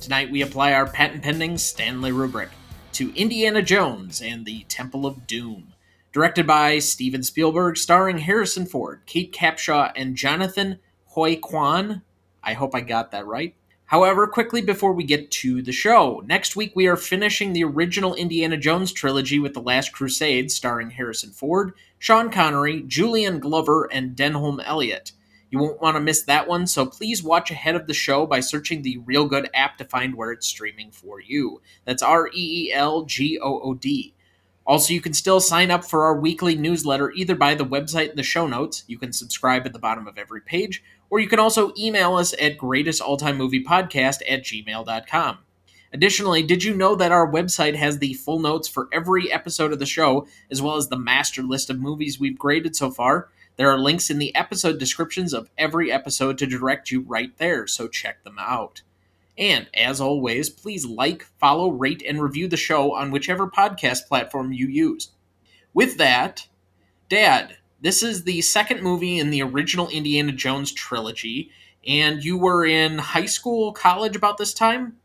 Tonight we apply our patent pending Stanley rubric to Indiana Jones and the Temple of Doom. Directed by Steven Spielberg, starring Harrison Ford, Kate Capshaw, and Jonathan Huy Quan. I hope I got that right. However, quickly before we get to the show, next week we are finishing the original Indiana Jones trilogy with The Last Crusade, starring Harrison Ford, Sean Connery, Julian Glover, and Denholm Elliott. You won't want to miss that one, so please watch ahead of the show by searching the Reelgood app to find where it's streaming for you. That's R E E L G O O D. Also, you can still sign up for our weekly newsletter either by the website in the show notes, you can subscribe at the bottom of every page, or you can also email us at greatestaltimemoviepodcast at gmail.com. Additionally, did you know that our website has the full notes for every episode of the show, as well as the master list of movies we've graded so far? There are links in the episode descriptions of every episode to direct you right there, so check them out. And as always, please like, follow, rate, and review the show on whichever podcast platform you use. With that, Dad, this is the second movie in the original Indiana Jones trilogy, and you were in high school, college about this time.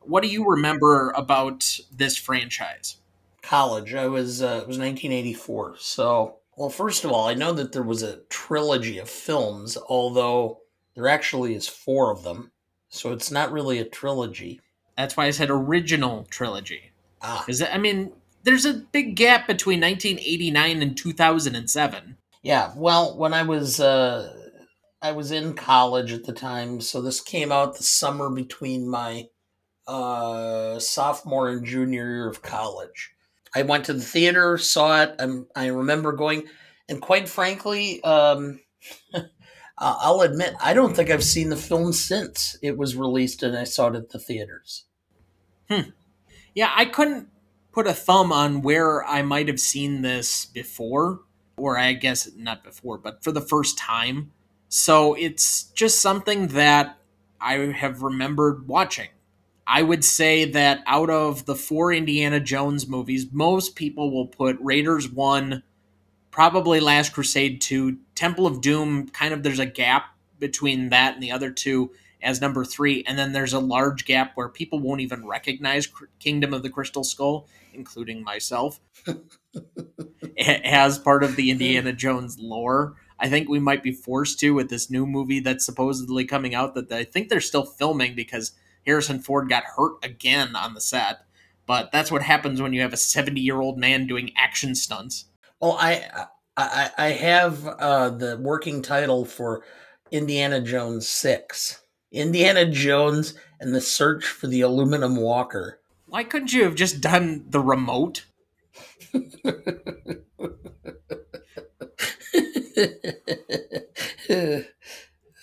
What do you remember about this franchise? College. I was uh, it was 1984. So, well, first of all, I know that there was a trilogy of films, although there actually is four of them. So it's not really a trilogy. That's why I said original trilogy. Ah, it? I mean, there's a big gap between 1989 and 2007. yeah. Well, when I was uh, I was in college at the time, so this came out the summer between my uh, sophomore and junior year of college. I went to the theater, saw it. and I remember going, and quite frankly, um, I'll admit I don't think I've seen the film since it was released and I saw it at the theaters. Hmm. Yeah, I couldn't put a thumb on where I might have seen this before, or I guess not before, but for the first time. So it's just something that I have remembered watching. I would say that out of the four Indiana Jones movies, most people will put Raiders 1, probably Last Crusade 2, Temple of Doom, kind of there's a gap between that and the other two as number three, and then there's a large gap where people won't even recognize Kingdom of the Crystal Skull, including myself, as part of the Indiana Jones lore. I think we might be forced to with this new movie that's supposedly coming out that I think they're still filming because Harrison Ford got hurt again on the set. But that's what happens when you have a 70 year old man doing action stunts. Well, I I, I have uh, the working title for Indiana Jones Six: Indiana Jones and the Search for the Aluminum Walker. Why couldn't you have just done the remote?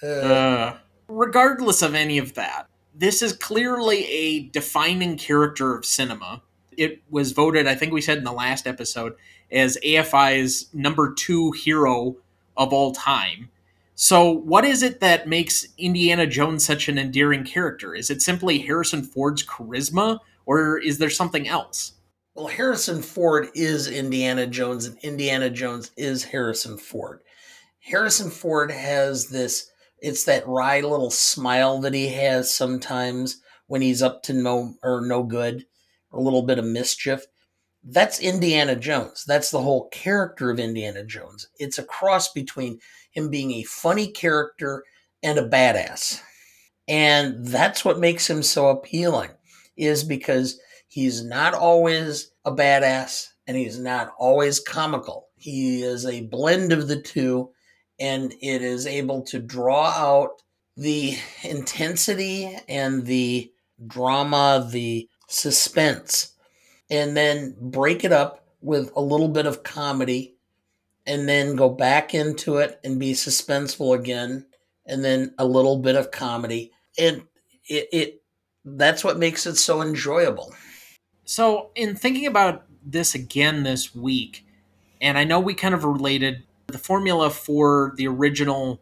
Uh, regardless of any of that, this is clearly a defining character of cinema. It was voted, I think we said in the last episode, as AFI's number two hero of all time. So, what is it that makes Indiana Jones such an endearing character? Is it simply Harrison Ford's charisma, or is there something else? Well, Harrison Ford is Indiana Jones, and Indiana Jones is Harrison Ford. Harrison Ford has this, it's that wry little smile that he has sometimes when he's up to no or no good, a little bit of mischief. That's Indiana Jones. That's the whole character of Indiana Jones. It's a cross between him being a funny character and a badass. And that's what makes him so appealing, is because he's not always a badass and he's not always comical. He is a blend of the two, and it is able to draw out the intensity and the drama, the suspense, and then break it up with a little bit of comedy, and then go back into it and be suspenseful again, and then a little bit of comedy. And it, it That's what makes it so enjoyable. So, in thinking about this again this week, and I know we kind of related the formula for the original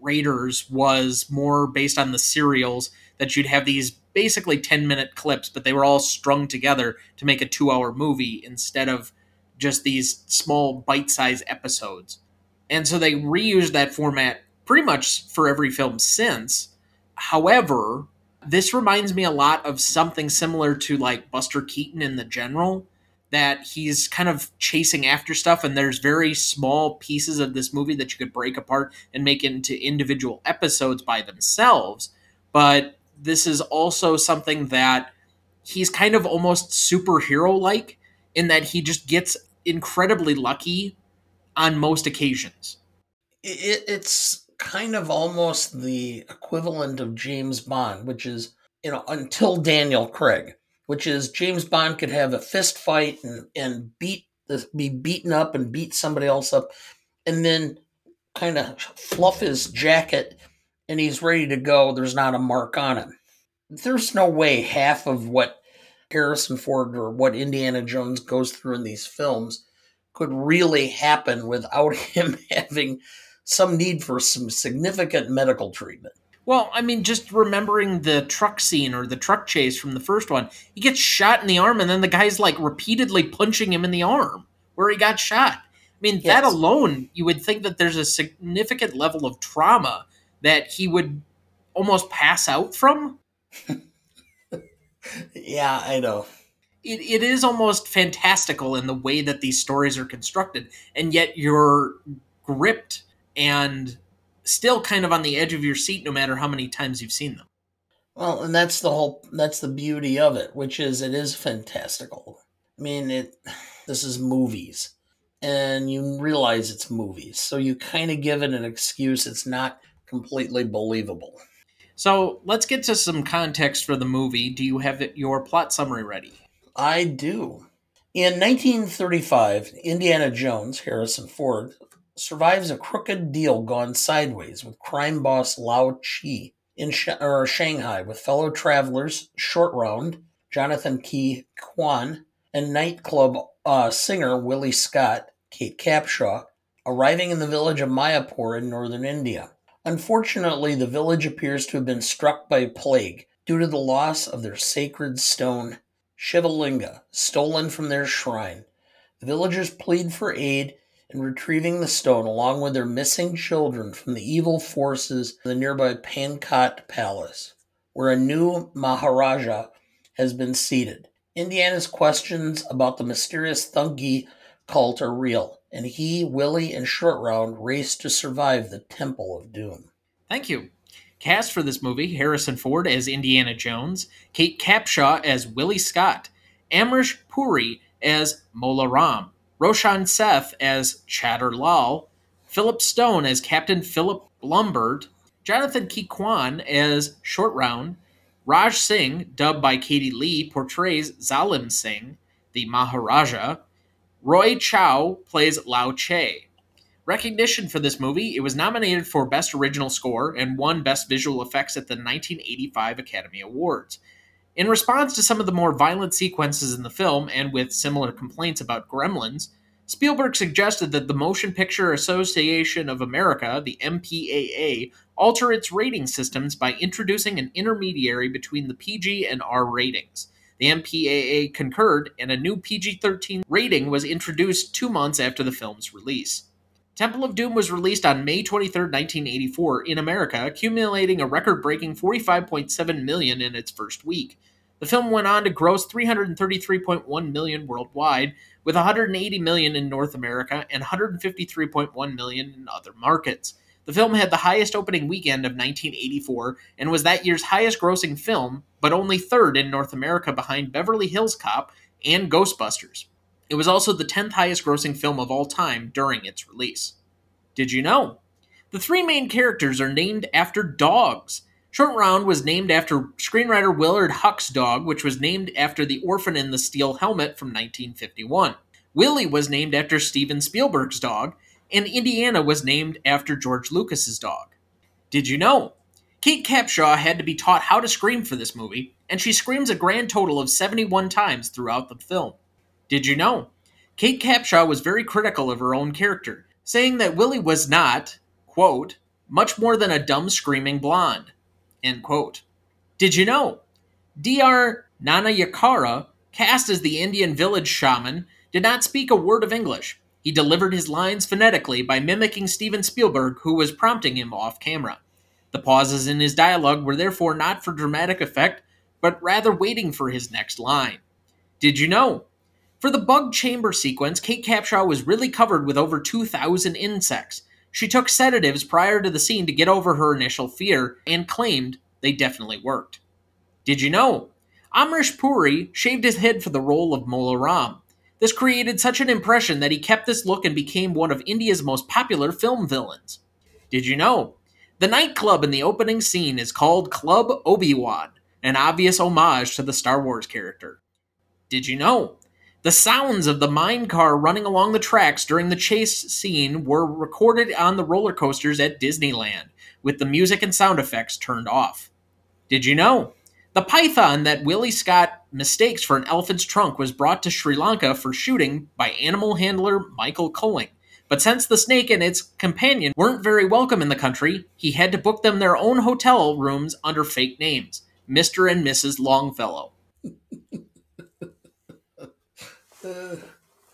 Raiders was more based on the serials that you'd have these basically 10 minute clips, but they were all strung together to make a two hour movie instead of just these small bite sized episodes. And so they reused that format pretty much for every film since. However, this reminds me a lot of something similar to like Buster Keaton in the general that he's kind of chasing after stuff and there's very small pieces of this movie that you could break apart and make into individual episodes by themselves. But this is also something that he's kind of almost superhero like in that he just gets incredibly lucky on most occasions. It, it's kind of almost the equivalent of James Bond, which is, you know, until Daniel Craig, which is James Bond could have a fist fight and, and beat be beaten up and beat somebody else up and then kind of fluff his jacket and he's ready to go. There's not a mark on him. There's no way half of what Harrison Ford or what Indiana Jones goes through in these films could really happen without him having some need for some significant medical treatment. Well i mean just remembering the truck scene or the truck chase from the first one he gets shot in the arm and then the guy's like repeatedly punching him in the arm where he got shot. I mean that alone you would think that there's a significant level of trauma that he would almost pass out from. Yeah, I know. it, it is almost fantastical in the way that these stories are constructed and yet you're gripped and still kind of on the edge of your seat no matter how many times you've seen them Well, and that's the whole that's the beauty of it, which is it is fantastical. I mean, it this is movies. And you realize it's movies. So you kind of give it an excuse it's not completely believable. so let's get to some context for the movie do you have your plot summary ready I do. In 1935, Indiana Jones, Harrison Ford, survives a crooked deal gone sideways with crime boss Lao Che in Sh- or Shanghai with fellow travelers Short Round, Jonathan Ke Quan, and nightclub uh, singer Willie Scott, Kate Capshaw, arriving in the village of Mayapore in northern India. Unfortunately, the village appears to have been struck by plague due to the loss of their sacred stone Shivalinga, stolen from their shrine. The villagers plead for aid in retrieving the stone along with their missing children from the evil forces of the nearby Pankot Palace, where a new Maharaja has been seated. Indiana's questions about the mysterious Thugee cult are real, and he, Willie, and Short Round race to survive the Temple of Doom. Thank you. Cast for this movie Harrison Ford as Indiana Jones, Kate Capshaw as Willie Scott, Amrish Puri as Mola Ram, Roshan Seth as Chattar Lal, Philip Stone as Captain Phillip Blumburtt, Jonathan Ke Quan as Short Round, Raj Singh, dubbed by Katie Leung, portrays Zalim Singh, the Maharaja. Roy Chiao plays Lao Che. Recognition for this movie, it was nominated for Best Original Score and won Best Visual Effects at the 1985 Academy Awards. In response to some of the more violent sequences in the film, and with similar complaints about Gremlins, Spielberg suggested that the Motion Picture Association of America, the MPAA, alter its rating systems by introducing an intermediary between the PG and R ratings. The MPAA concurred, and a new PG 13 rating was introduced two months after the film's release. Temple of Doom was released on May 23, 1984 in America, accumulating a record-breaking 45.7 million in its first week. The film went on to gross 333.1 million worldwide, with 180 million in North America and 153.1 million in other markets. The film had the highest opening weekend of 1984 and was that year's highest grossing film, but only third in North America behind Beverly Hills Cop and Ghostbusters. It was also the 10th highest grossing film of all time during its release. Did you know? The three main characters are named after dogs. Short Round was named after screenwriter Willard Huyck's dog, which was named after the orphan in the steel helmet from 1951. Willie was named after Steven Spielberg's dog, and Indiana was named after George Lucas's dog. Did you know? Kate Capshaw had to be taught how to scream for this movie, and she screams a grand total of 71 times throughout the film. Did you know? Kate Capshaw was very critical of her own character, saying that Willie was not, quote, much more than a dumb screaming blonde, end quote. Did you know? D.R. Nanayakkara, cast as the Indian village shaman, did not speak a word of English. He delivered his lines phonetically by mimicking Steven Spielberg, who was prompting him off camera. The pauses in his dialogue were therefore not for dramatic effect, but rather waiting for his next line. Did you know? For the bug chamber sequence, Kate Capshaw was really covered with over 2,000 insects. She took sedatives prior to the scene to get over her initial fear and claimed they definitely worked. Did you know? Amrish Puri shaved his head for the role of Mola Ram. This created such an impression that he kept this look and became one of India's most popular film villains. Did you know? The nightclub in the opening scene is called Club Obi-Wan, an obvious homage to the Star Wars character. Did you know? The sounds of the mine car running along the tracks during the chase scene were recorded on the roller coasters at Disneyland, with the music and sound effects turned off. Did you know? The python that Willie Scott mistakes for an elephant's trunk was brought to Sri Lanka for shooting by animal handler Michael Culling. But since the snake and its companion weren't very welcome in the country, he had to book them their own hotel rooms under fake names Mr. and Mrs. Longfellow.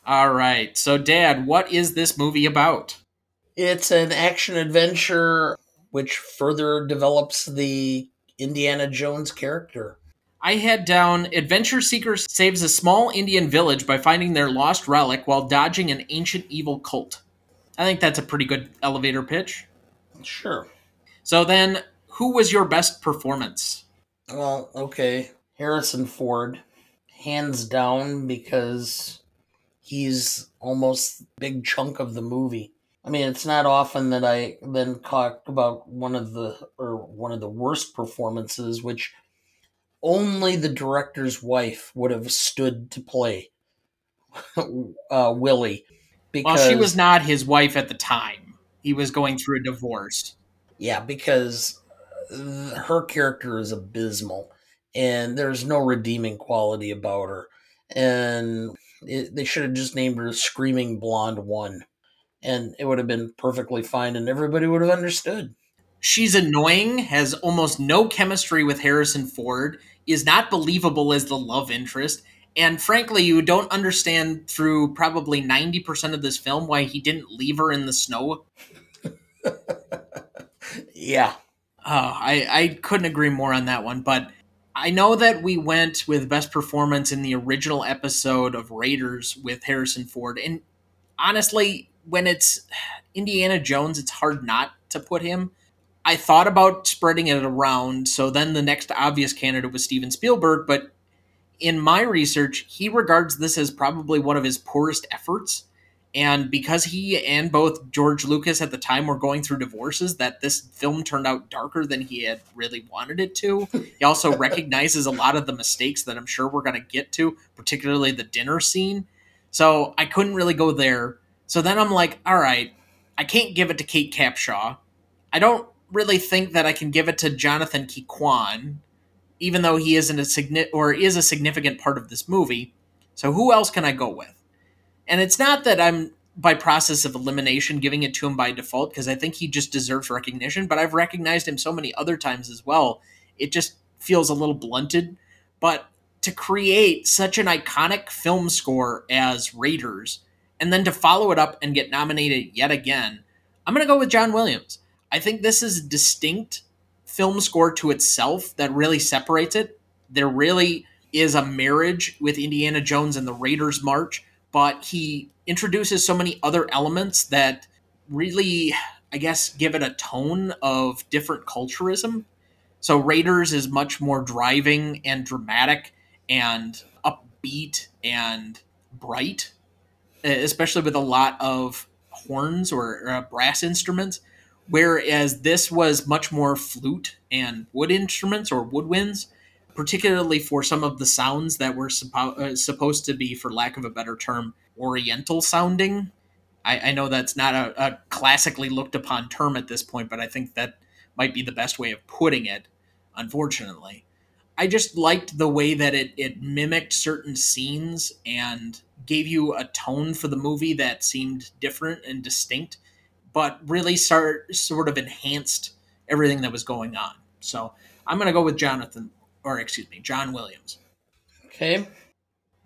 All right. So, Dad, what is this movie about? It's an action adventure which further develops the Indiana Jones character. I had down Adventure Seeker saves a small Indian village by finding their lost relic while dodging an ancient evil cult. I think that's a pretty good elevator pitch. Sure. So then, who was your best performance? Well, okay. Harrison Ford, hands down, because he's almost big chunk of the movie. I mean, it's not often that I then talk about one of the or one of the worst performances, which only the director's wife would have stood to play uh, Willie. Because well, she was not his wife at the time. He was going through a divorce. Yeah, because her character is abysmal, and there's no redeeming quality about her. And it, they should have just named her Screaming Blonde One, and it would have been perfectly fine, and everybody would have understood. She's annoying, has almost no chemistry with Harrison Ford, is not believable as the love interest, and frankly, you don't understand through probably 90% of this film why he didn't leave her in the snow. yeah. Oh, I, I couldn't agree more on that one, but I know that we went with best performance in the original episode of Raiders with Harrison Ford, and honestly, when it's Indiana Jones, it's hard not to put him. I thought about spreading it around, so then the next obvious candidate was Steven Spielberg, but in my research, he regards this as probably one of his poorest efforts. And because he and both George Lucas at the time were going through divorces, that this film turned out darker than he had really wanted it to. He also recognizes a lot of the mistakes that I'm sure we're going to get to, particularly the dinner scene. So I couldn't really go there. So then I'm like, all right, I can't give it to Kate Capshaw. I don't really think that I can give it to Jonathan Ke Quan, even though he isn't a significant or is a significant part of this movie. So who else can I go with? And it's not that I'm by process of elimination giving it to him by default because I think he just deserves recognition, but I've recognized him so many other times as well. It just feels a little blunted, but to create such an iconic film score as Raiders and then to follow it up and get nominated yet again, I'm going to go with John Williams. I think this is a distinct film score to itself that really separates it. There really is a marriage with Indiana Jones and the Raiders March but he introduces so many other elements that really, I guess, give it a tone of different culturism. So Raiders is much more driving and dramatic and upbeat and bright, especially with a lot of horns or uh, brass instruments. Whereas this was much more flute and wood instruments or woodwinds particularly for some of the sounds that were suppo- uh, supposed to be, for lack of a better term, oriental sounding. I, I know that's not a, a, classically looked upon term at this point, but I think that might be the best way of putting it, unfortunately. I just liked the way that it, it mimicked certain scenes and gave you a tone for the movie that seemed different and distinct, but really start, sort of enhanced everything that was going on. So I'm going to go with Jonathan, or excuse me, John Williams. Okay.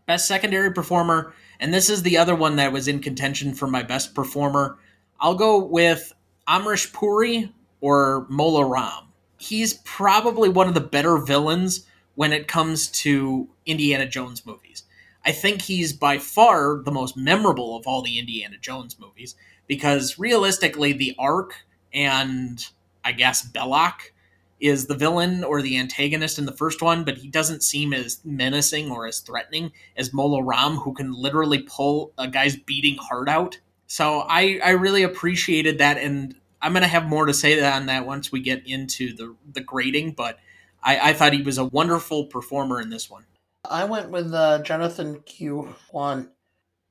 Best secondary performer, and this is the other one that was in contention for my best performer. I'll go with Amrish Puri or Mola Ram. He's probably one of the better villains when it comes to Indiana Jones movies. I think he's by far the most memorable of all the Indiana Jones movies because realistically, the Ark and I guess Belloq is the villain or the antagonist in the first one, but he doesn't seem as menacing or as threatening as Mola Ram, who can literally pull a guy's beating heart out. So I, I really appreciated that, and I'm gonna have more to say on that once we get into the the grading. But I, I thought he was a wonderful performer in this one. I went with uh, Jonathan Ke Quan.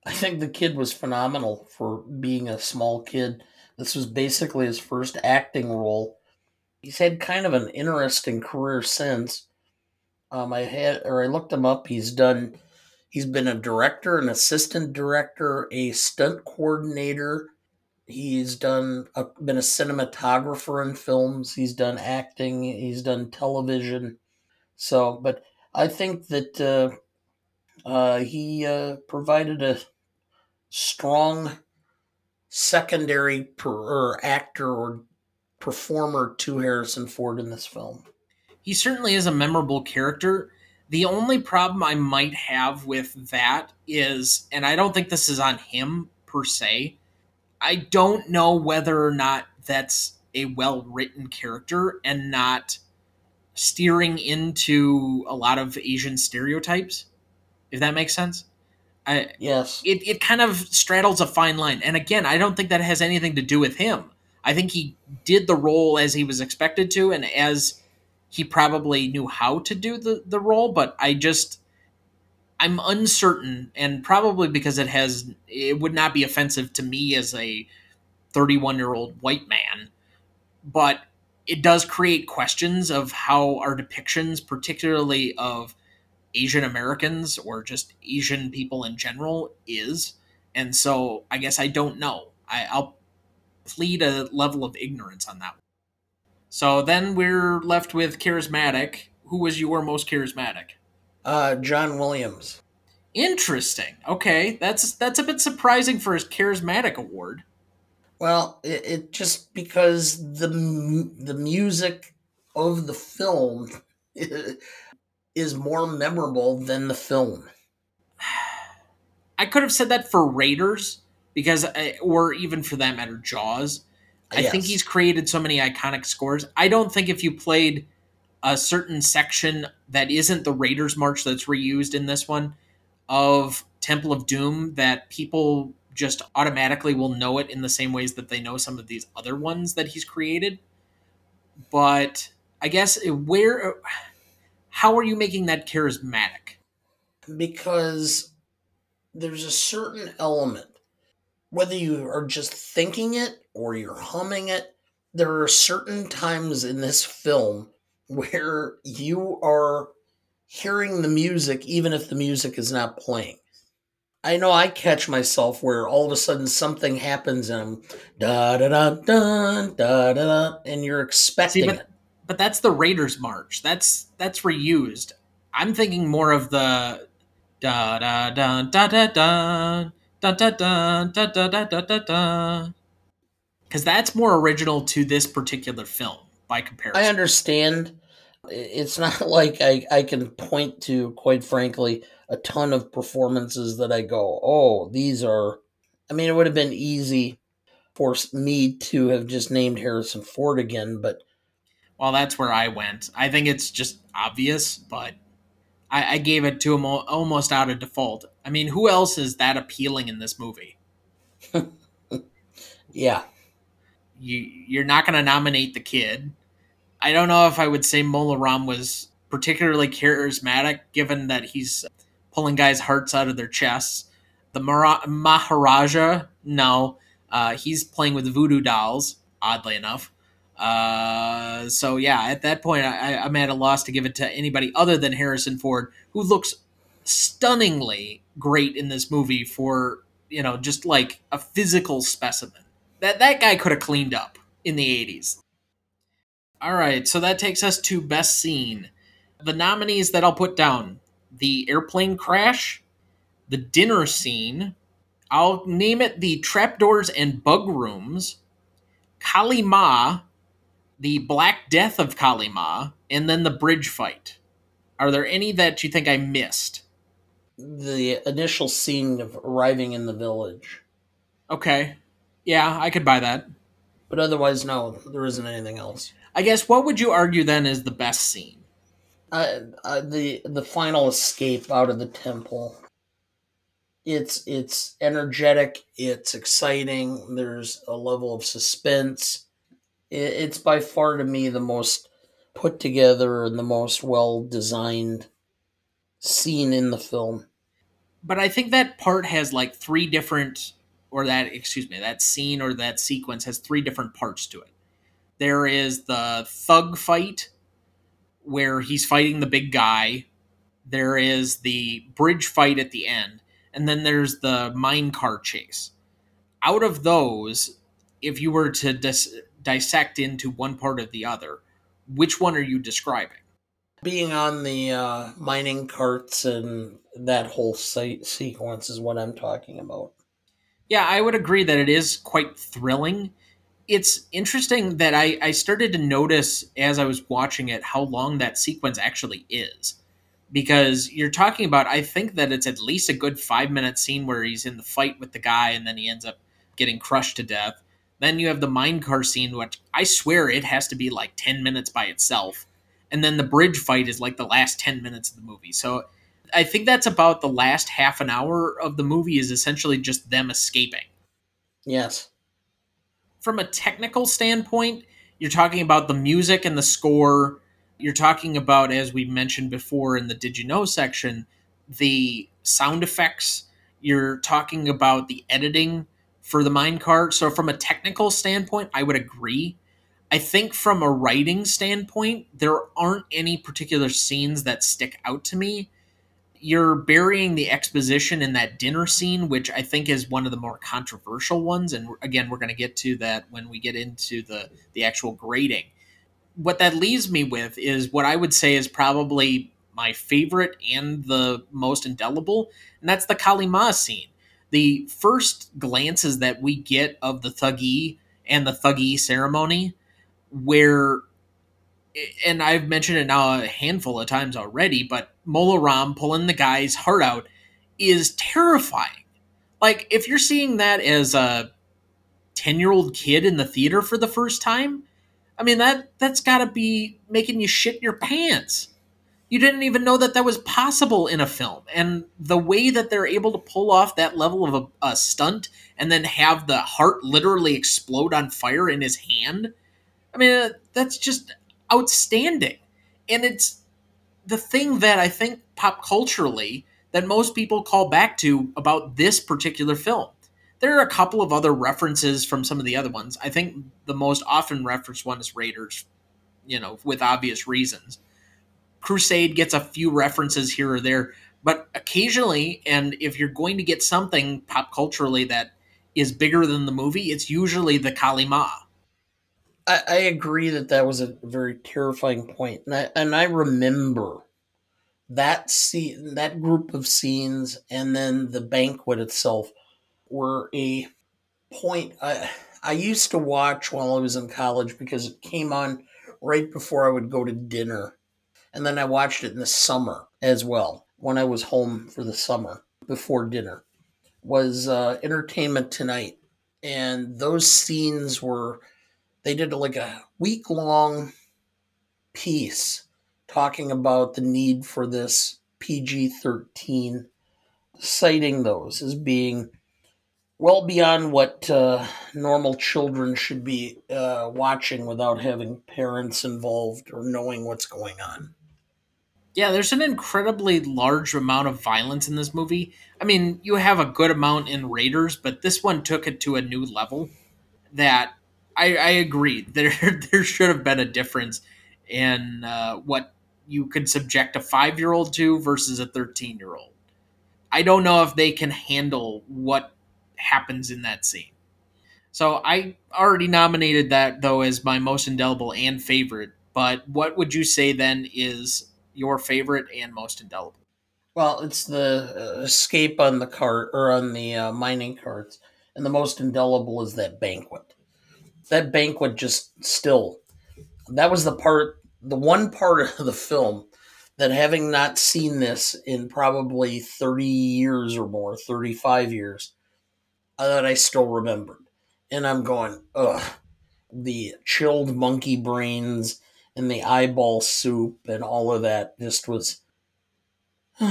I think the kid was phenomenal for being a small kid. This was basically his first acting role. He's had kind of an interesting career since. Um, I had or I looked him up. He's done. He's been a director, an assistant director, a stunt coordinator. He's done a, been a cinematographer in films. He's done acting. He's done television. So, but I think that uh, uh, he uh, provided a strong secondary per, or actor or performer to Harrison Ford in this film. He certainly is a memorable character. The only problem I might have with that is, and I don't think this is on him per se, I don't know whether or not that's a well written character and not steering into a lot of Asian stereotypes, if that makes sense. I, yes. It, it kind of straddles a fine line. And again, I don't think that has anything to do with him. I think he did the role as he was expected to and as he probably knew how to do the, the role, but I just I'm uncertain and probably because it has it would not be offensive to me as a 31 year old white man, but it does create questions of how our depictions, particularly of Asian Americans or just Asian people in general, is. And so I guess I don't know. I, I'll plead a level of ignorance on that. So then we're left with charismatic. Who was your most charismatic? Uh, John Williams. Interesting. Okay, that's that's a bit surprising for his charismatic award. Well, it, it just because the the music of the film is more memorable than the film. I could have said that for Raiders because, I, or even for that matter, Jaws. I yes. think he's created so many iconic scores. I don't think if you played a certain section that isn't the Raiders March that's reused in this one of Temple of Doom, that people just automatically will know it in the same ways that they know some of these other ones that he's created. But I guess uh, where, uh, how are you making that charismatic? Because there's a certain element whether you are just thinking it or you're humming it, there are certain times in this film where you are hearing the music even if the music is not playing. I know I catch myself where all of a sudden something happens and I'm da da da da da da and you're expecting See, but, it. But that's the Raiders March. That's that's reused. I'm thinking more of the da da da da da da because that's more original to this particular film by comparison. I understand. It's not like I, I can point to, quite frankly, a ton of performances that I go, oh, these are. I mean, it would have been easy for me to have just named Harrison Ford again, but. Well, that's where I went. I think it's just obvious, but I, I gave it to him almost out of default. I mean, who else is that appealing in this movie? yeah. You you're not going to nominate the kid. I don't know if I would say Mola Ram was particularly charismatic, given that he's pulling guys' hearts out of their chests. The Maharaja, no, uh, he's playing with voodoo dolls. Oddly enough, Uh, so yeah, at that point, I, I'm at a loss to give it to anybody other than Harrison Ford, who looks stunningly great in this movie for you know just like a physical specimen. That that guy could have cleaned up in the 80s. All right, so that takes us to best scene. The nominees that I'll put down: the airplane crash, the dinner scene. I'll name it the trapdoors and bug rooms, Kali Ma, the Black Death of Kali Ma, and then the bridge fight. Are there any that you think I missed? The initial scene of arriving in the village. Okay. Yeah, I could buy that. But otherwise, no, there isn't anything else. I guess what would you argue then is the best scene? Uh, uh, the the final escape out of the temple. It's it's energetic. It's exciting. There's a level of suspense. It, it's by far to me the most put together and the most well designed scene in the film. But I think that part has like three different, or that excuse me, that scene or that sequence has three different parts to it. There is the thug fight where he's fighting the big guy. There is the bridge fight at the end, and then there's the mine car chase. Out of those, if you were to dis- dissect into one part of the other, which one are you describing? Being on the uh, mining carts and that whole site sequence is what I'm talking about. Yeah, I would agree that it is quite thrilling. It's interesting that I, I started to notice as I was watching it how long that sequence actually is. Because you're talking about, I think that it's at least a good five minute scene where he's in the fight with the guy and then he ends up getting crushed to death. Then you have the minecart scene, which I swear it has to be like 10 minutes by itself. And then the bridge fight is like the last 10 minutes of the movie. So I think that's about the last half an hour of the movie is essentially just them escaping. Yes. From a technical standpoint, you're talking about the music and the score. You're talking about, as we mentioned before in the Did You Know section, the sound effects. You're talking about the editing for the minecart. So, from a technical standpoint, I would agree. I think from a writing standpoint, there aren't any particular scenes that stick out to me. You're burying the exposition in that dinner scene, which I think is one of the more controversial ones. And again, we're going to get to that when we get into the, the actual grading. What that leaves me with is what I would say is probably my favorite and the most indelible, and that's the Kali Ma scene. The first glances that we get of the Thuggee and the Thuggee ceremony where and I've mentioned it now a handful of times already, but Mola Ram pulling the guy's heart out is terrifying. Like if you're seeing that as a 10-year-old kid in the theater for the first time, I mean that that's got to be making you shit your pants. You didn't even know that that was possible in a film. And the way that they're able to pull off that level of a, a stunt and then have the heart literally explode on fire in his hand, I mean, uh, that's just outstanding. And it's the thing that I think pop culturally that most people call back to about this particular film. There are a couple of other references from some of the other ones. I think the most often referenced one is Raiders, you know, with obvious reasons. Crusade gets a few references here or there, but occasionally, and if you're going to get something pop culturally that is bigger than the movie, it's usually the Kali Ma I, I agree that that was a very terrifying point, and I and I remember that scene, that group of scenes, and then the banquet itself were a point. I I used to watch while I was in college because it came on right before I would go to dinner, and then I watched it in the summer as well when I was home for the summer before dinner. Was uh, Entertainment Tonight, and those scenes were they did like a week long piece talking about the need for this PG 13, citing those as being well beyond what uh, normal children should be uh, watching without having parents involved or knowing what's going on. Yeah, there's an incredibly large amount of violence in this movie. I mean, you have a good amount in Raiders, but this one took it to a new level that I, I agree. There there should have been a difference in uh, what you could subject a five year old to versus a thirteen year old. I don't know if they can handle what happens in that scene. So I already nominated that though as my most indelible and favorite. But what would you say then is your favorite and most indelible? Well, it's the uh, escape on the cart or on the uh, mining carts, and the most indelible is that banquet. That banquet just still. That was the part, the one part of the film that having not seen this in probably 30 years or more, 35 years, uh, that I still remembered. And I'm going, ugh, the chilled monkey brains and the eyeball soup and all of that just was.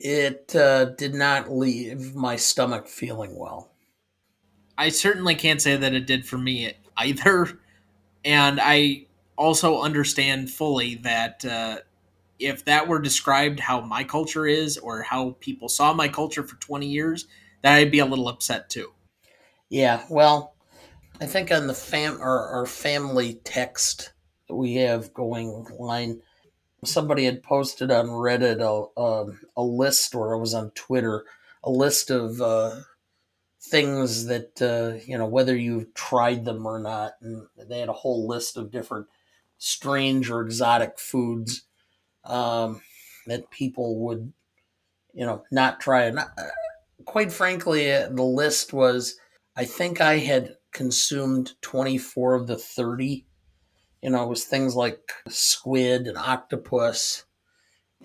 it uh, did not leave my stomach feeling well. I certainly can't say that it did for me either. And I also understand fully that uh, if that were described how my culture is or how people saw my culture for 20 years, that I'd be a little upset too. Yeah, well, I think on the fam our, our family text that we have going line, somebody had posted on Reddit a, a list, or it was on Twitter, a list of uh, things that uh, you know whether you've tried them or not, and they had a whole list of different strange or exotic foods um, that people would you know not try. And uh, quite frankly, uh, the list was I think I had consumed 24 of the 30. You know, it was things like squid and octopus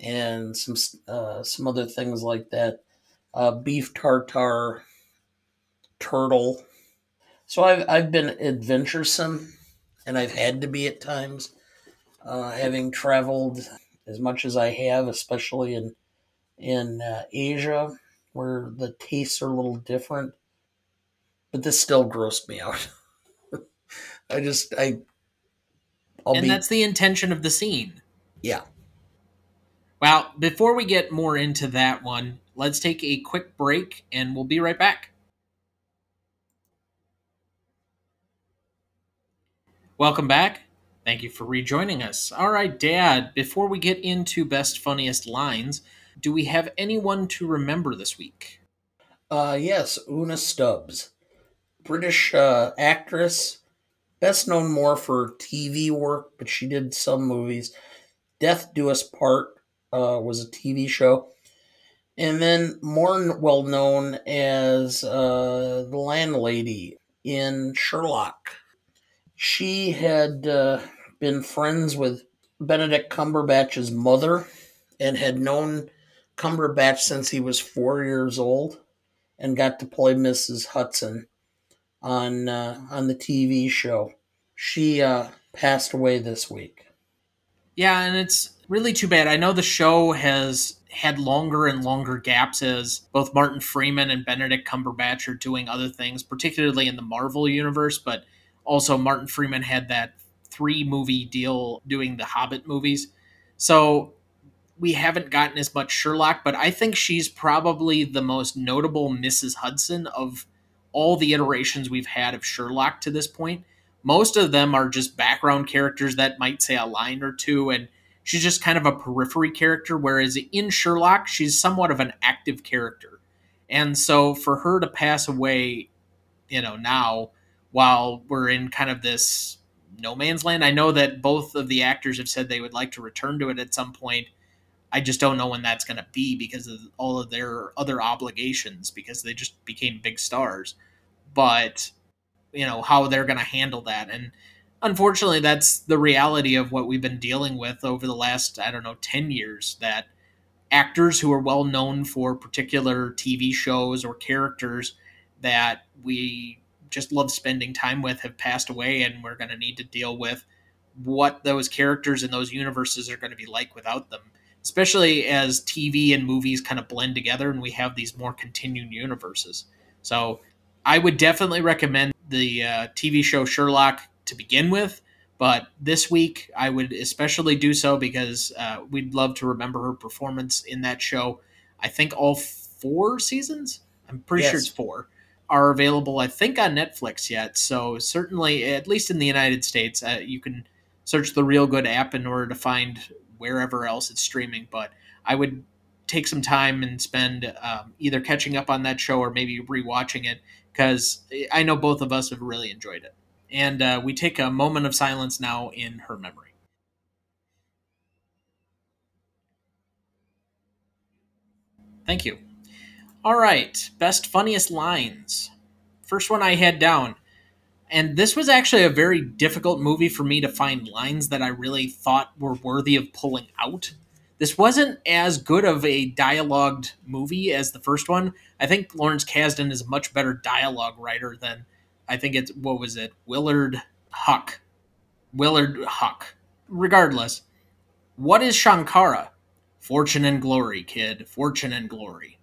and some uh, some other things like that. Uh, beef tartare, turtle. So I've I've been adventuresome, and I've had to be at times, uh, having traveled as much as I have, especially in in uh, Asia, where the tastes are a little different. But this still grossed me out. I just I. I'll and be, that's the intention of the scene. Yeah. Well, before we get more into that one, let's take a quick break and we'll be right back. Welcome back. Thank you for rejoining us. All right, Dad, before we get into best funniest lines, do we have anyone to remember this week? Uh yes, Una Stubbs. British uh, actress, best known more for TV work, but she did some movies. Death Do Us Part uh, was a TV show. And then more well known as uh, the landlady in Sherlock. She had uh, been friends with Benedict Cumberbatch's mother and had known Cumberbatch since he was four years old and got to play Mrs. Hudson on uh, on the TV show. She uh, passed away this week. Yeah, and it's really too bad. I know the show has had longer and longer gaps as both Martin Freeman and Benedict Cumberbatch are doing other things, particularly in the Marvel universe, but also Martin Freeman had that three movie deal doing the Hobbit movies. So we haven't gotten as much Sherlock, but I think she's probably the most notable Mrs. Hudson of all the iterations we've had of Sherlock to this point. Most of them are just background characters that might say a line or two, and she's just kind of a periphery character. Whereas in Sherlock, she's somewhat of an active character. And so for her to pass away, you know, now while we're in kind of this no man's land, I know that both of the actors have said they would like to return to it at some point. I just don't know when that's going to be because of all of their other obligations because they just became big stars. But you know how they're going to handle that and unfortunately that's the reality of what we've been dealing with over the last I don't know 10 years that actors who are well known for particular TV shows or characters that we just love spending time with have passed away and we're going to need to deal with what those characters and those universes are going to be like without them especially as TV and movies kind of blend together and we have these more continued universes. So I would definitely recommend the uh, TV show Sherlock to begin with, but this week I would especially do so because uh, we'd love to remember her performance in that show. I think all four seasons. I'm pretty yes. sure it's four. are available, I think, on Netflix yet. So certainly, at least in the United States, uh, you can search the Reelgood app in order to find wherever else it's streaming. But I would take some time and spend um, either catching up on that show or maybe rewatching it because I know both of us have really enjoyed it. And uh, we take a moment of silence now in her memory. Thank you. All right, best funniest lines. First one I had down. And this was actually a very difficult movie for me to find lines that I really thought were worthy of pulling out. This wasn't as good of a dialogued movie as the first one. I think Lawrence Kasdan is a much better dialogue writer than I think it's what was it? Willard Huyck. Willard Huyck. Regardless, what is Shankara? Fortune and glory, kid. Fortune and glory.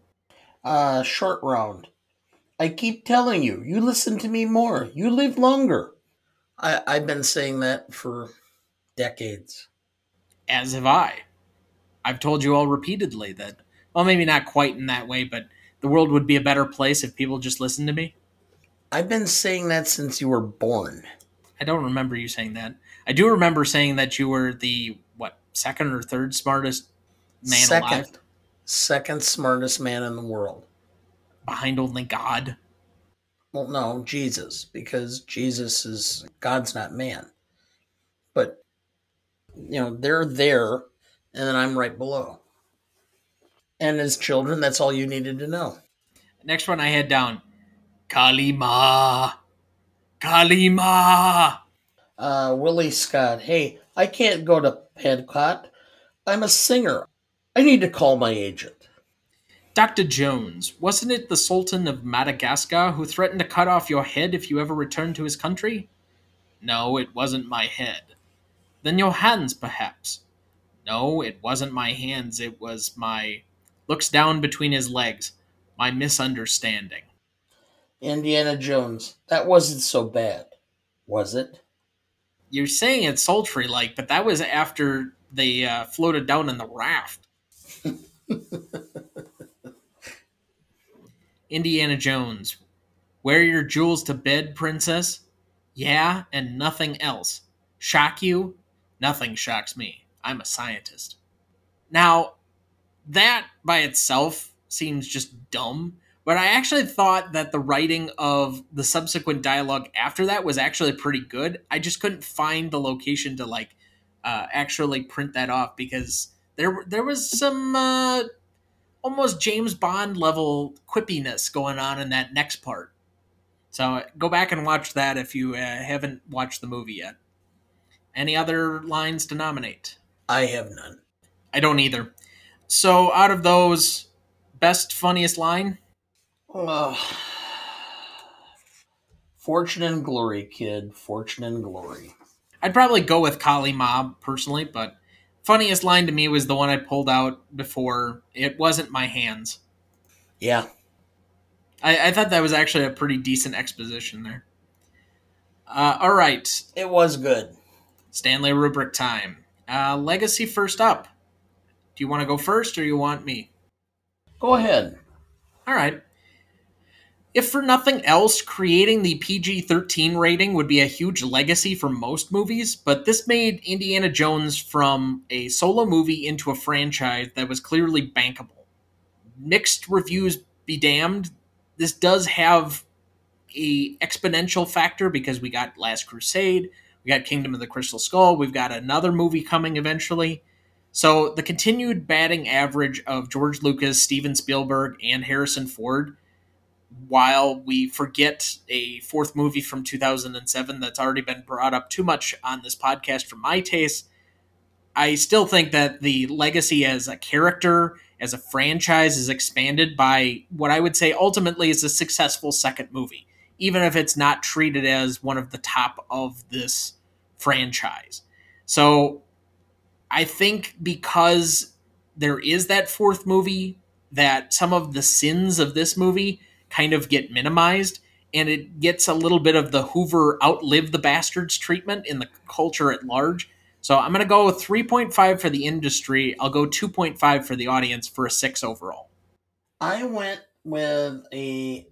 Uh, short round. I keep telling you, you listen to me more. You live longer. I, I've been saying that for decades. As have I. I've told you all repeatedly that, well, maybe not quite in that way, but the world would be a better place if people just listened to me. I've been saying that since you were born. I don't remember you saying that. I do remember saying that you were the, what, second or third smartest man second, alive? Second smartest man in the world. Behind only God? Well, no, Jesus, because Jesus is God's not man. But you know, they're there and then I'm right below. And as children, that's all you needed to know. Next one I had down. Kali Ma. Kalima. Uh, Willie Scott. Hey, I can't go to Pankot. I'm a singer. I need to call my agent. Dr. Jones, wasn't it the Sultan of Madagascar who threatened to cut off your head if you ever returned to his country? No, it wasn't my head. Then your hands, perhaps. No, it wasn't my hands, it was my. Looks down between his legs. My misunderstanding. Indiana Jones. That wasn't so bad, was it? You're saying it's sultry like, but that was after they uh, floated down in the raft. Indiana Jones. Wear your jewels to bed, princess? Yeah, and nothing else. Shock you? Nothing shocks me. I'm a scientist. Now, that by itself seems just dumb, but I actually thought that the writing of the subsequent dialogue after that was actually pretty good. I just couldn't find the location to like uh, actually print that off because there there was some uh, almost James Bond level quippiness going on in that next part. So go back and watch that if you uh, haven't watched the movie yet. Any other lines to nominate? I have none. I don't either. So out of those, best funniest line? Uh, fortune and glory, kid. Fortune and glory. I'd probably go with Kali Mob personally, but funniest line to me was the one I pulled out before. It wasn't my hands. Yeah. I, I thought that was actually a pretty decent exposition there. Uh, all right. It was good. Stanley rubric time. Uh, legacy first up. Do you want to go first or you want me? Go ahead. All right. If for nothing else, creating the PG 13 rating would be a huge legacy for most movies, but this made Indiana Jones from a solo movie into a franchise that was clearly bankable. Mixed reviews be damned, this does have a exponential factor because we got Last Crusade, we got Kingdom of the Crystal Skull, we've got another movie coming eventually. So the continued batting average of George Lucas, Steven Spielberg, and Harrison Ford while we forget a fourth movie from 2007 that's already been brought up too much on this podcast for my taste, I still think that the legacy as a character, as a franchise, is expanded by what I would say ultimately is a successful second movie, even if it's not treated as one of the top of this franchise. So I think because there is that fourth movie, that some of the sins of this movie kind of get minimized and it gets a little bit of the Hoover outlive the bastards treatment in the culture at large. So I'm going to go 3.5 for the industry. I'll go 2.5 for the audience for a 6 overall. I went with a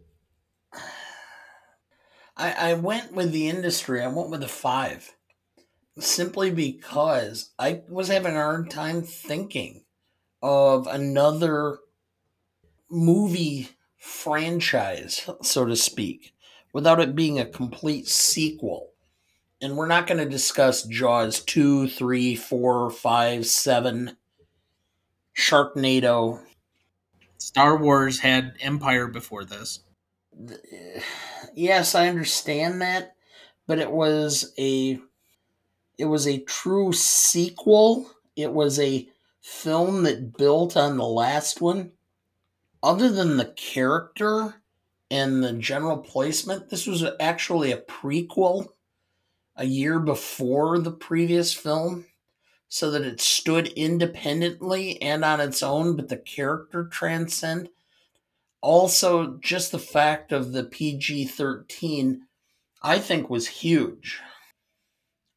I, I went with the industry. I went with a five. Simply because I was having a hard time thinking of another movie franchise, so to speak, without it being a complete sequel. And we're not going to discuss Jaws 2, 3, 4, 5, 7, Sharknado. Star Wars had Empire before this. Yes, I understand that, but it was a it was a true sequel. It was a film that built on the last one. Other than the character and the general placement, this was actually a prequel a year before the previous film so that it stood independently and on its own, but the character transcend. Also, just the fact of the PG 13, I think, was huge.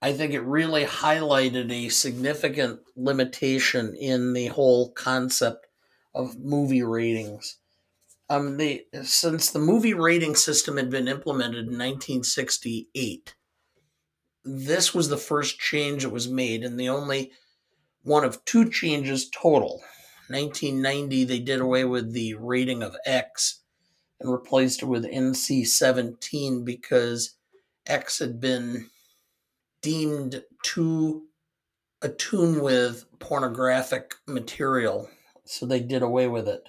I think it really highlighted a significant limitation in the whole concept of movie ratings. Um, the since the movie rating system had been implemented in 1968, this was the first change that was made, and the only one of two changes total. 1990, they did away with the rating of X and replaced it with NC 17 because X had been deemed too attuned with pornographic material, so they did away with it.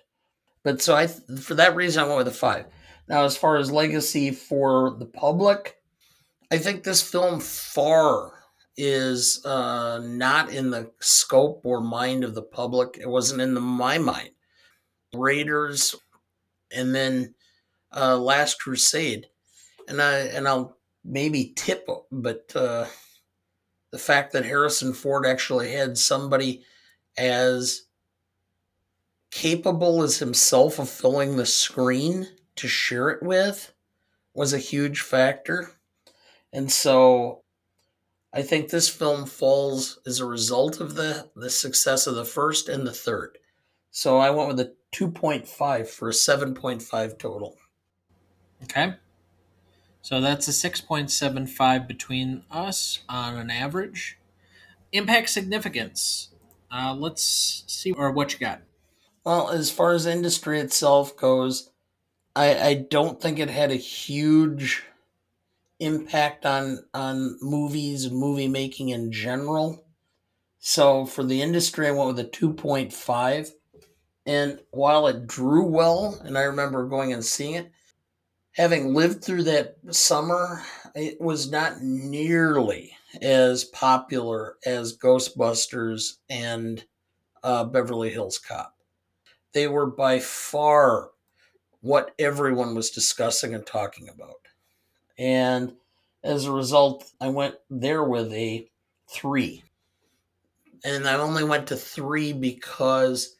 But so I, for that reason, I went with a five. Now, as far as legacy for the public, I think this film far is uh, not in the scope or mind of the public. It wasn't in the, my mind. Raiders, and then uh, Last Crusade, and I and I'll maybe tip, but uh, the fact that Harrison Ford actually had somebody as capable as himself of filling the screen to share it with was a huge factor. And so I think this film falls as a result of the, the success of the first and the third. So I went with a 2.5 for a 7.5 total. Okay. So that's a 6.75 between us on an average. Impact significance. Uh, let's see or what you got. Well, as far as industry itself goes, I, I don't think it had a huge impact on on movies movie making in general. So for the industry, I went with a 2.5. And while it drew well, and I remember going and seeing it, having lived through that summer, it was not nearly as popular as Ghostbusters and uh, Beverly Hills Cop. They were by far what everyone was discussing and talking about. And as a result, I went there with a three. And I only went to three because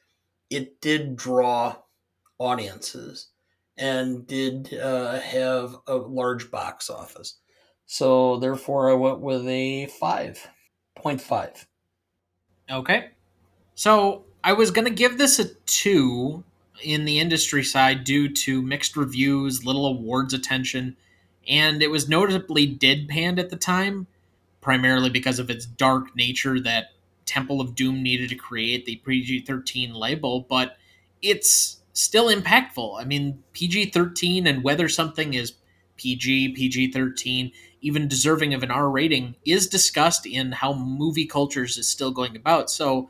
it did draw audiences and did uh, have a large box office. So therefore, I went with a 5.5. Okay. So I was to give this a 2 in the industry side due to mixed reviews, little awards attention, and it was notably deadpanned at the time, primarily because of its dark nature that Temple of Doom needed to create the PG 13 label, but it's still impactful. I mean, PG 13 and whether something is PG, PG 13, even deserving of an R rating, is discussed in how movie cultures is still going about. So,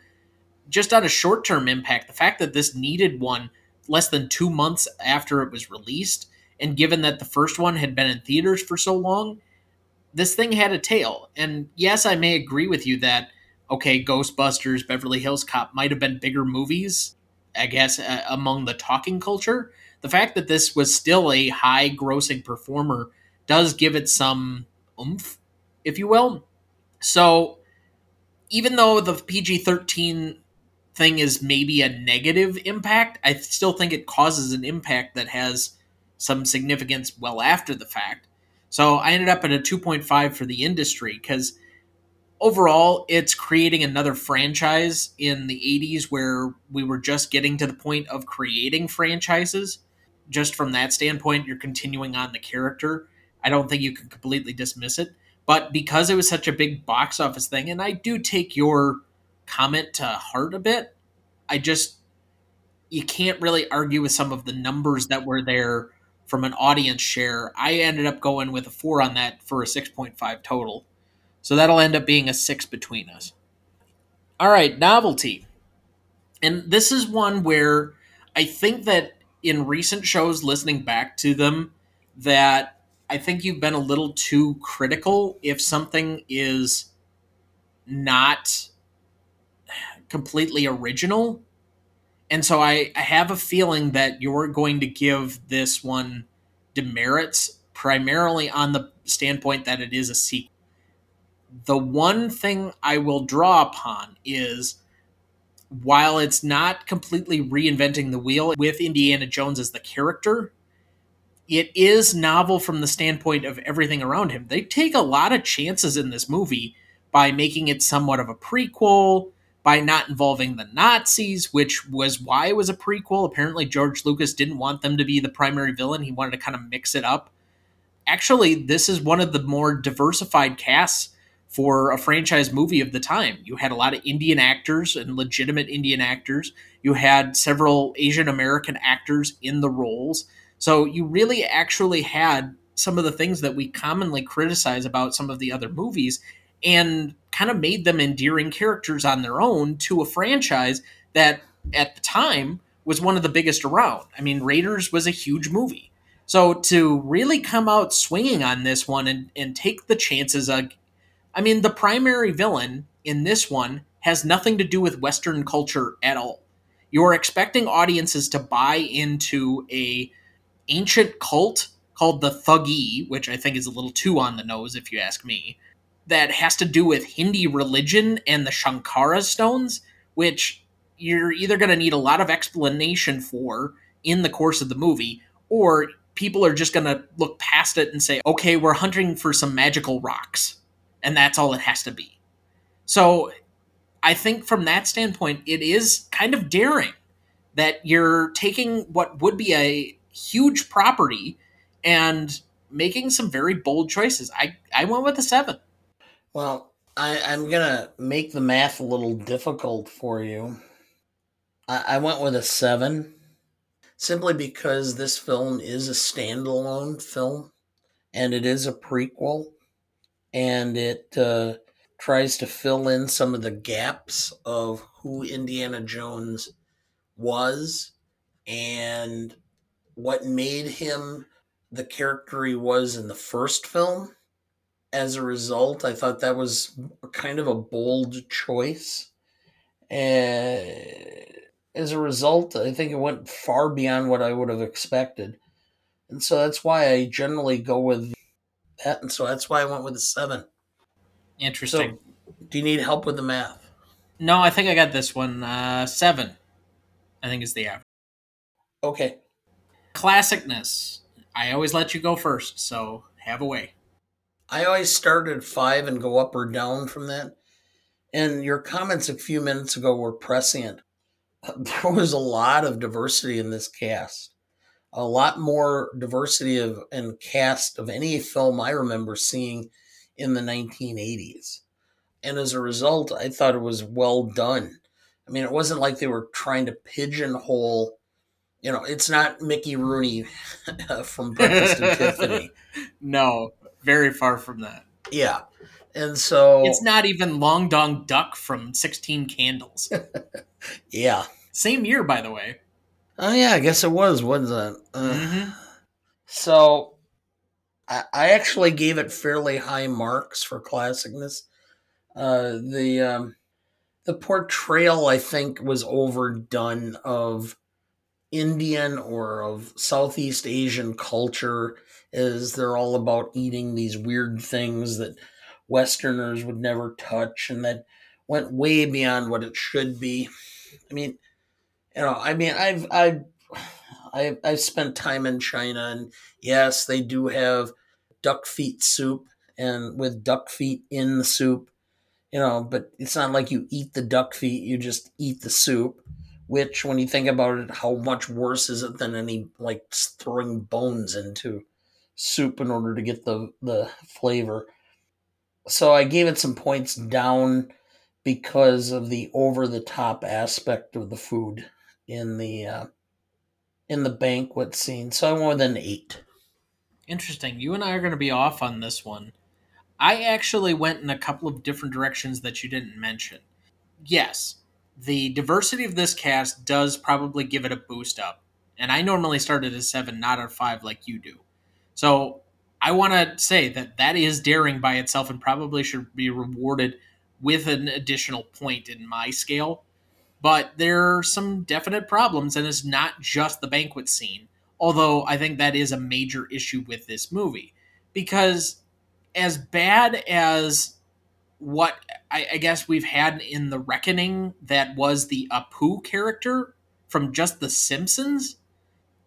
just on a short term impact, the fact that this needed one less than two months after it was released, and given that the first one had been in theaters for so long, this thing had a tail. And yes, I may agree with you that, okay, Ghostbusters, Beverly Hills Cop might have been bigger movies, I guess, uh, among the talking culture. The fact that this was still a high grossing performer does give it some oomph, if you will. So, even though the PG 13 thing is maybe a negative impact, I still think it causes an impact that has some significance well after the fact. So I ended up at a 2.5 for the industry because overall it's creating another franchise in the 80s where we were just getting to the point of creating franchises. Just from that standpoint, you're continuing on the character. I don't think you can completely dismiss it. But because it was such a big box office thing, and I do take your comment to heart a bit, I just you can't really argue with some of the numbers that were there from an audience share. I ended up going with a four on that for a 6.5 total. So that'll end up being a six between us. All right, novelty. And this is one where I think that in recent shows, listening back to them, that I think you've been a little too critical if something is not completely original. And so I, I have a feeling that you're going to give this one demerits primarily on the standpoint that it is a sequel. The one thing I will draw upon is while it's not completely reinventing the wheel with Indiana Jones as the character, it is novel from the standpoint of everything around him. They take a lot of chances in this movie by making it somewhat of a prequel, by not involving the Nazis, which was why it was a prequel. Apparently, George Lucas didn't want them to be the primary villain, he wanted to kind of mix it up. Actually, this is one of the more diversified casts for a franchise movie of the time. You had a lot of Indian actors and legitimate Indian actors. You had several Asian American actors in the roles. So you really actually had some of the things that we commonly criticize about some of the other movies and kind of made them endearing characters on their own to a franchise that at the time was one of the biggest around. I mean, Raiders was a huge movie. So to really come out swinging on this one and, and take the chances of, I mean, the primary villain in this one has nothing to do with Western culture at all. You're expecting audiences to buy into a ancient cult called the Thugee, which I think is a little too on the nose if you ask me, that has to do with Hindi religion and the Shankara stones, which you're either going to need a lot of explanation for in the course of the movie, or people are just going to look past it and say, okay, we're hunting for some magical rocks. And that's all it has to be. So I think from that standpoint, it is kind of daring that you're taking what would be a huge property and making some very bold choices. I, I went with a seven. Well, I, I'm gonna make the math a little difficult for you. I, I went with a seven, simply because this film is a standalone film, and it is a prequel, and it uh, tries to fill in some of the gaps of who Indiana Jones was and what made him the character he was in the first film as a result, I thought that was kind of a bold choice. And as a result, I think it went far beyond what I would have expected. And so that's why I generally go with that. And so that's why I went with a seven. Interesting. So, do you need help with the math? No, I think I got this one. Uh, seven, I think is the average. Okay. Classicness. I always let you go first, so have a way. I always start at five and go up or down from that. And your comments a few minutes ago were prescient. There was a lot of diversity in this cast, a lot more diversity of and cast of any film I remember seeing in the 1980s. And as a result, I thought it was well done. I mean, it wasn't like they were trying to pigeonhole. You know, it's not Mickey Rooney from Breakfast at Tiffany. No, very far from that. Yeah. And so it's not even Long Dong Duck from 16 Candles. yeah. Same year, by the way. Oh, yeah, I guess it was, wasn't it? Uh, mm-hmm. So I, I actually gave it fairly high marks for classicness. Uh, the um, the portrayal, I think, was overdone of Indian or of Southeast Asian culture is they're all about eating these weird things that Westerners would never touch and that went way beyond what it should be. I mean, you know, I mean, I've, I've, I've, I've spent time in China and yes, they do have duck feet soup and with duck feet in the soup, you know, but it's not like you eat the duck feet, you just eat the soup which when you think about it how much worse is it than any like throwing bones into soup in order to get the the flavor. So I gave it some points down because of the over the top aspect of the food in the uh, in the banquet scene. So I went with eight. Interesting. You and I are going to be off on this one. I actually went in a couple of different directions that you didn't mention. Yes, the diversity of this cast does probably give it a boost up. And I normally start at a 7, not a 5 like you do. So I want to say that that is daring by itself and probably should be rewarded with an additional point in my scale. But there are some definite problems, and it's not just the banquet scene. Although I think that is a major issue with this movie. Because as bad as what I, I guess we've had in The Reckoning that was the Apu character from just The Simpsons,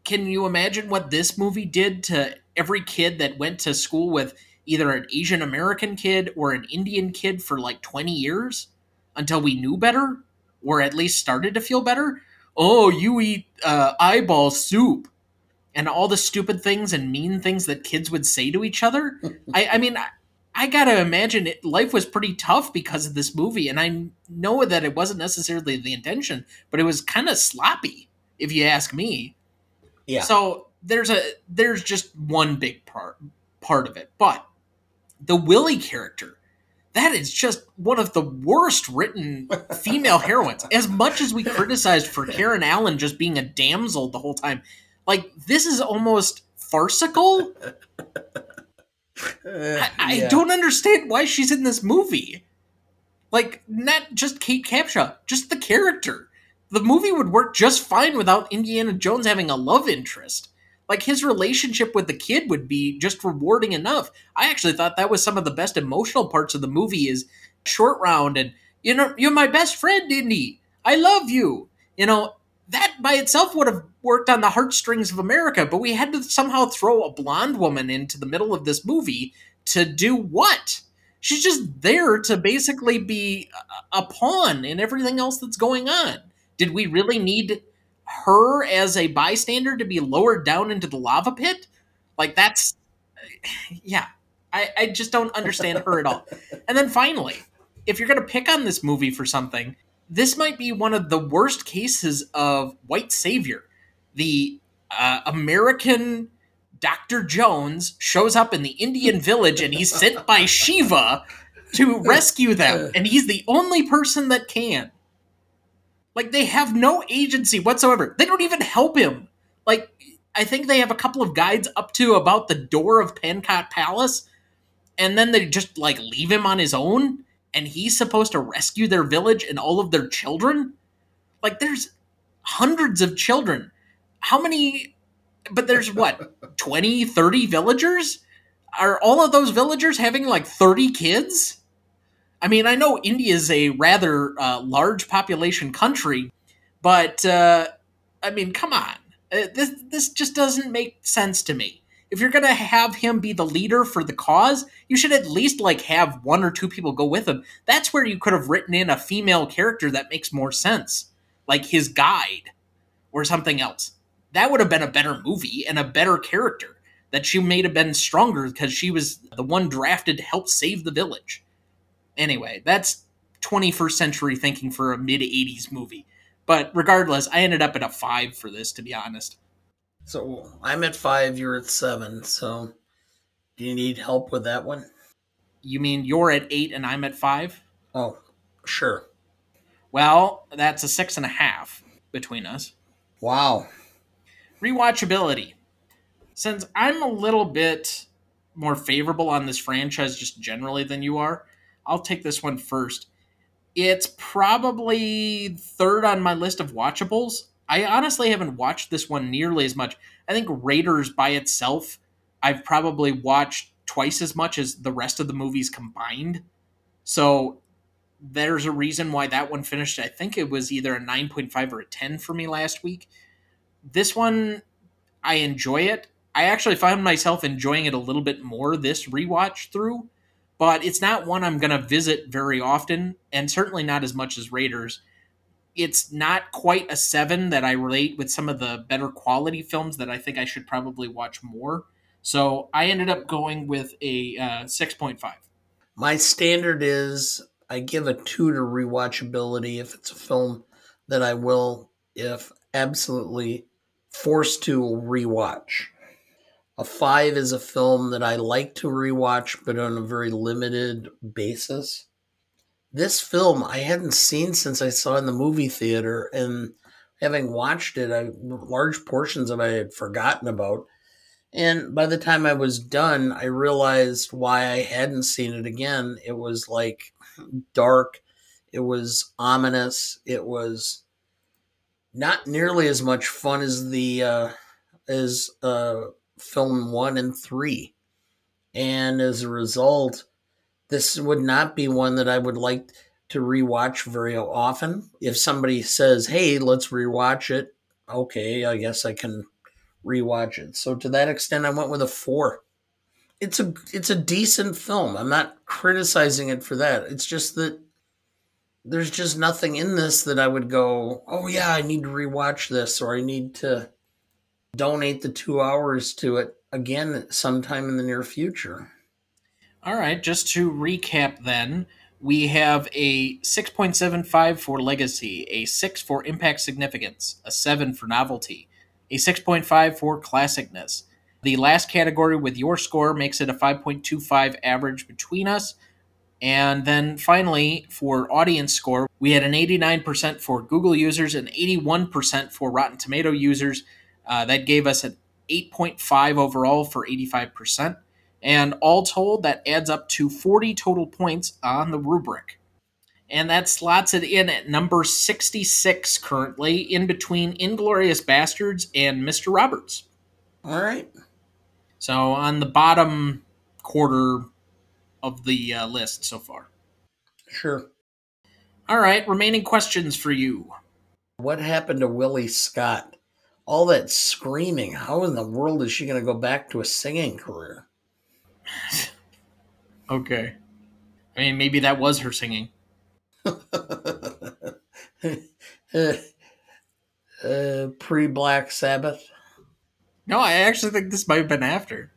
can you imagine what this movie did to every kid that went to school with either an Asian American kid or an Indian kid for like 20 years until we knew better or at least started to feel better? Oh, you eat uh, eyeball soup and all the stupid things and mean things that kids would say to each other. I, I mean, I, I gotta imagine it, life was pretty tough because of this movie, and I know that it wasn't necessarily the intention, but it was kind of sloppy, if you ask me. Yeah. So there's a there's just one big part part of it, but the Willie character, that is just one of the worst written female heroines. As much as we criticized for Karen Allen just being a damsel the whole time, like this is almost farcical. Eh, I, I Yeah. don't understand why she's in this movie. Like, not just Kate Capshaw, just the character. The movie would work just fine without Indiana Jones having a love interest. Like, his relationship with the kid would be just rewarding enough. I actually thought that was some of the best emotional parts of the movie is short round and, you know, you're my best friend, Indy. I love you. You know, that by itself would have worked on the heartstrings of America, but we had to somehow throw a blonde woman into the middle of this movie to do what? She's just there to basically be a pawn in everything else that's going on. Did we really need her as a bystander to be lowered down into the lava pit? Like that's yeah. I, I just don't understand her at all. And then finally, if you're gonna pick on this movie for something, this might be one of the worst cases of white savior. The uh, American Dr. Jones shows up in the Indian village and he's sent by Shiva to rescue them, and he's the only person that can. Like, they have no agency whatsoever. They don't even help him. Like, I think they have a couple of guides up to about the door of Pankot Palace, and then they just, like, leave him on his own, and he's supposed to rescue their village and all of their children? Like, there's hundreds of children. How many but there's what 20 30 villagers are all of those villagers having like 30 kids i mean i know india is a rather uh, large population country but uh, i mean come on Uh, this, this just doesn't make sense to me if you're gonna have him be the leader for the cause you should at least like have one or two people go with him that's where you could have written in a female character that makes more sense like his guide or something else that would have been a better movie and a better character. That she may have been stronger because she was the one drafted to help save the village. Anyway, that's 21st century thinking for a mid 80s movie. But regardless, I ended up at a 5 for this, to be honest. So I'm at five, you're at seven. So do you need help with that one? You mean you're at 8 and I'm at 5? Oh, sure. Well, that's a 6.5 between us. Wow. Rewatchability. Since I'm a little bit more favorable on this franchise just generally than you are, I'll take this one first. It's probably third on my list of watchables. I honestly haven't watched this one nearly as much. I think Raiders by itself, I've probably watched twice as much as the rest of the movies combined. So there's a reason why that one finished. I think it was either a 9.5 or a 10 for me last week this one I enjoy it. I actually found myself enjoying it a little bit more this rewatch through, but it's not one I'm going to visit very often, and certainly not as much as Raiders. It's not quite a seven that I relate with some of the better quality films that I think I should probably watch more. So I ended up going with a uh, 6.5. My standard is I give a two to rewatchability if it's a film that I will, if absolutely forced to rewatch. A five is a film that I like to rewatch, but on a very limited basis. This film I hadn't seen since I saw in the movie theater, and having watched it, I, large portions of it I had forgotten about. And by the time I was done, I realized why I hadn't seen it again. It was like dark, it was ominous, it was not nearly as much fun as the uh, as uh, film one and three. And as a result, this would not be one that I would like to rewatch very often. If somebody says, hey, let's rewatch it, okay, I guess I can rewatch it. So to that extent, I went with a four. It's a it's a decent film. I'm not criticizing it for that. It's just that there's just nothing in this that I would go, oh yeah, I need to rewatch this, or I need to donate the two hours to it again sometime in the near future. All right, just to recap then, we have a 6.75 for legacy, a 6 for impact significance, a 7 for novelty, a 6.5 for classicness. The last category with your score makes it a 5.25 average between us. And then finally, for audience score, we had an 89% for Google users and 81% for Rotten Tomato users. Uh, that gave us an 8.5 overall for 85%. And all told, that adds up to 40 total points on the rubric. And that slots it in at number 66 currently, in between Inglourious Basterds and Mr. Roberts. All right. So on the bottom quarter of the uh, list so far. Sure. All right, remaining questions for you. What happened to Willie Scott? All that screaming. How in the world is she going to go back to a singing career? okay. I mean, maybe that was her singing. uh, Pre Black Sabbath. No, I actually think this might have been after.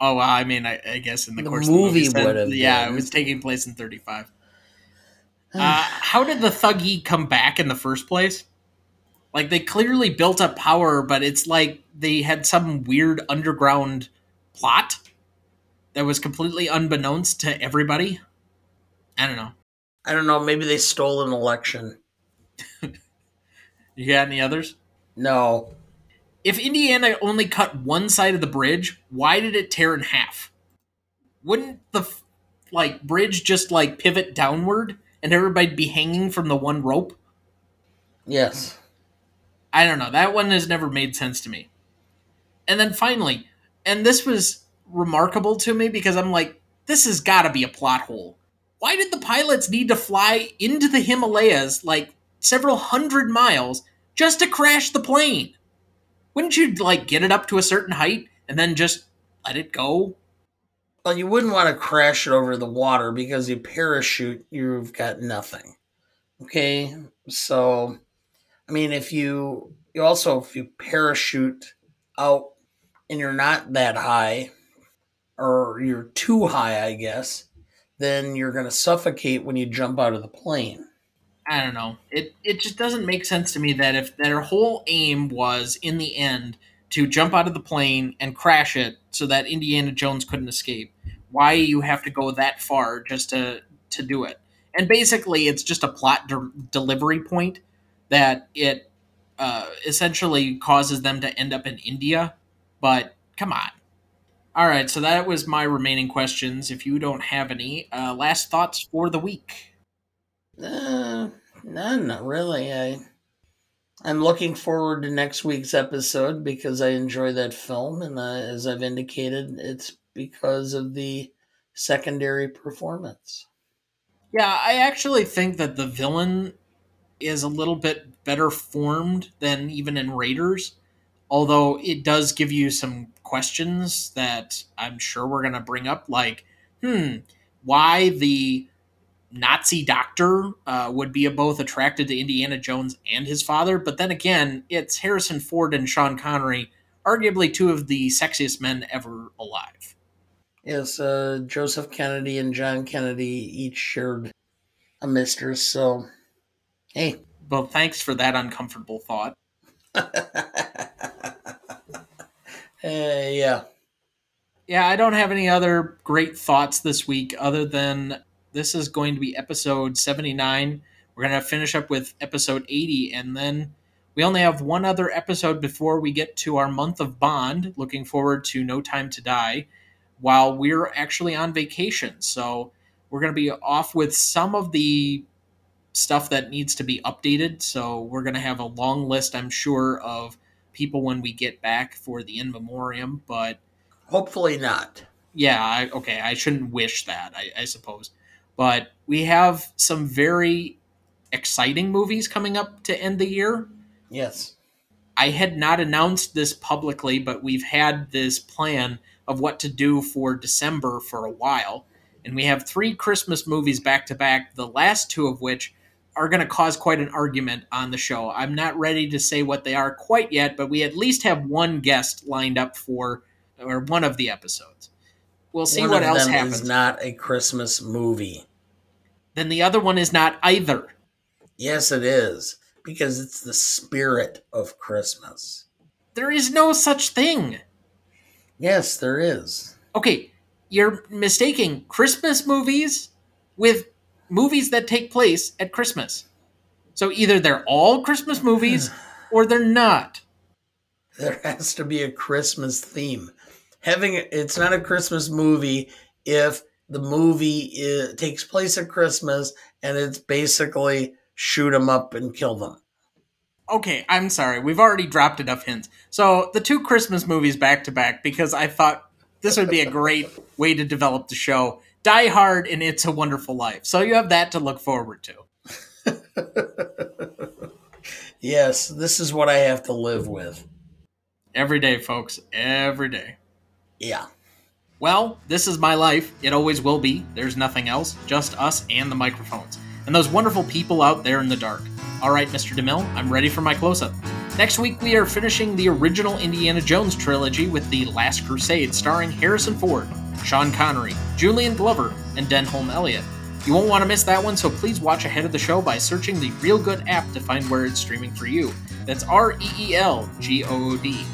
Oh, well, I mean, I, I guess in the, The course movie of the movie, would have yeah, been. it was taking place in thirty-five. Uh, how did the Thugee come back in the first place? Like they clearly built up power, but it's like they had some weird underground plot that was completely unbeknownst to everybody. I don't know. I don't know. Maybe they stole an election. You got any others? No. If Indiana only cut one side of the bridge, why did it tear in half? Wouldn't the like bridge just like pivot downward and everybody be hanging from the one rope? Yes. I don't know. That one has never made sense to me. And then finally, and this was remarkable to me because I'm like, this has got to be a plot hole. Why did the pilots need to fly into the Himalayas like several hundred miles just to crash the plane? Wouldn't you like get it up to a certain height and then just let it go? Well, you wouldn't want to crash it over the water because you parachute, you've got nothing. Okay, so I mean, if you you also if you parachute out and you're not that high, or you're too high, I guess, then you're going to suffocate when you jump out of the plane. I don't know. It it just doesn't make sense to me that if their whole aim was in the end to jump out of the plane and crash it so that Indiana Jones couldn't escape, why you have to go that far just to to do it. And basically, it's just a plot de- delivery point that it uh, essentially causes them to end up in India. But come on. All right, so that was my remaining questions. If you don't have any, uh, last thoughts for the week. Uh, none, not really. I I'm looking forward to next week's episode because I enjoy that film, and uh, as I've indicated, it's because of the secondary performance. Yeah, I actually think that the villain is a little bit better formed than even in Raiders, although it does give you some questions that I'm sure we're going to bring up, like, hmm, why the Nazi doctor uh, would be both attracted to Indiana Jones and his father, but then again, it's Harrison Ford and Sean Connery arguably two of the sexiest men ever alive. Yes, uh, Joseph Kennedy and John Kennedy each shared a mistress, so hey. Well, thanks for that uncomfortable thought. uh, yeah. Yeah, I don't have any other great thoughts this week other than this is going to be episode 79. We're going to finish up with episode 80, and then we only have one other episode before we get to our month of Bond. Looking forward to No Time to Die while we're actually on vacation. So we're going to be off with some of the stuff that needs to be updated. So we're going to have a long list, I'm sure, of people when we get back for the in memoriam, but hopefully not. Yeah, I, okay, I shouldn't wish that, I, I suppose. But we have some very exciting movies coming up to end the year. Yes. I had not announced this publicly, but we've had this plan of what to do for December for a while. And we have three Christmas movies back to back, the last two of which are going to cause quite an argument on the show. I'm not ready to say what they are quite yet, but we at least have one guest lined up for or one of the episodes. We'll see one what else happens. Is not a Christmas movie. Then the other one is not either. Yes, it is because it's the spirit of Christmas. There is no such thing. Yes, there is. Okay, you're mistaking Christmas movies with movies that take place at Christmas. So either they're all Christmas movies or they're not. There has to be a Christmas theme. Having it's not a Christmas movie if the movie is, takes place at Christmas and it's basically shoot them up and kill them. Okay, I'm sorry. We've already dropped enough hints. So the two Christmas movies back to back because I thought this would be a great way to develop the show. Die Hard and It's a Wonderful Life. So you have that to look forward to. yes, this is what I have to live with. Every day, folks. Every day. Yeah. Well, this is my life. It always will be. There's nothing else, just us and the microphones. And those wonderful people out there in the dark. All right, Mr. DeMille, I'm ready for my close up. Next week, we are finishing the original Indiana Jones trilogy with The Last Crusade, starring Harrison Ford, Sean Connery, Julian Glover, and Denholm Elliott. You won't want to miss that one, so please watch ahead of the show by searching the Reelgood app to find where it's streaming for you. That's R E E L G O O D.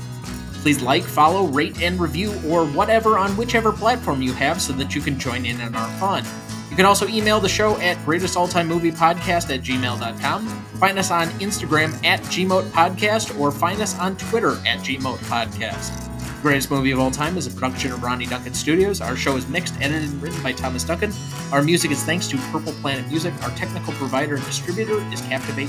Please like, follow, rate, and review, or whatever on whichever platform you have so that you can join in on our fun. You can also email the show at greatestaltimemoviepodcast at gmail.com, find us on Instagram at gmoatpodcast, or find us on Twitter at gmoatpodcast. Greatest Movie of All Time is a production of Ronny Duncan Studios. Our show is mixed, edited, and written by Thomas Duncan. Our music is thanks to Purple Planet Music. Our technical provider and distributor is Captivate.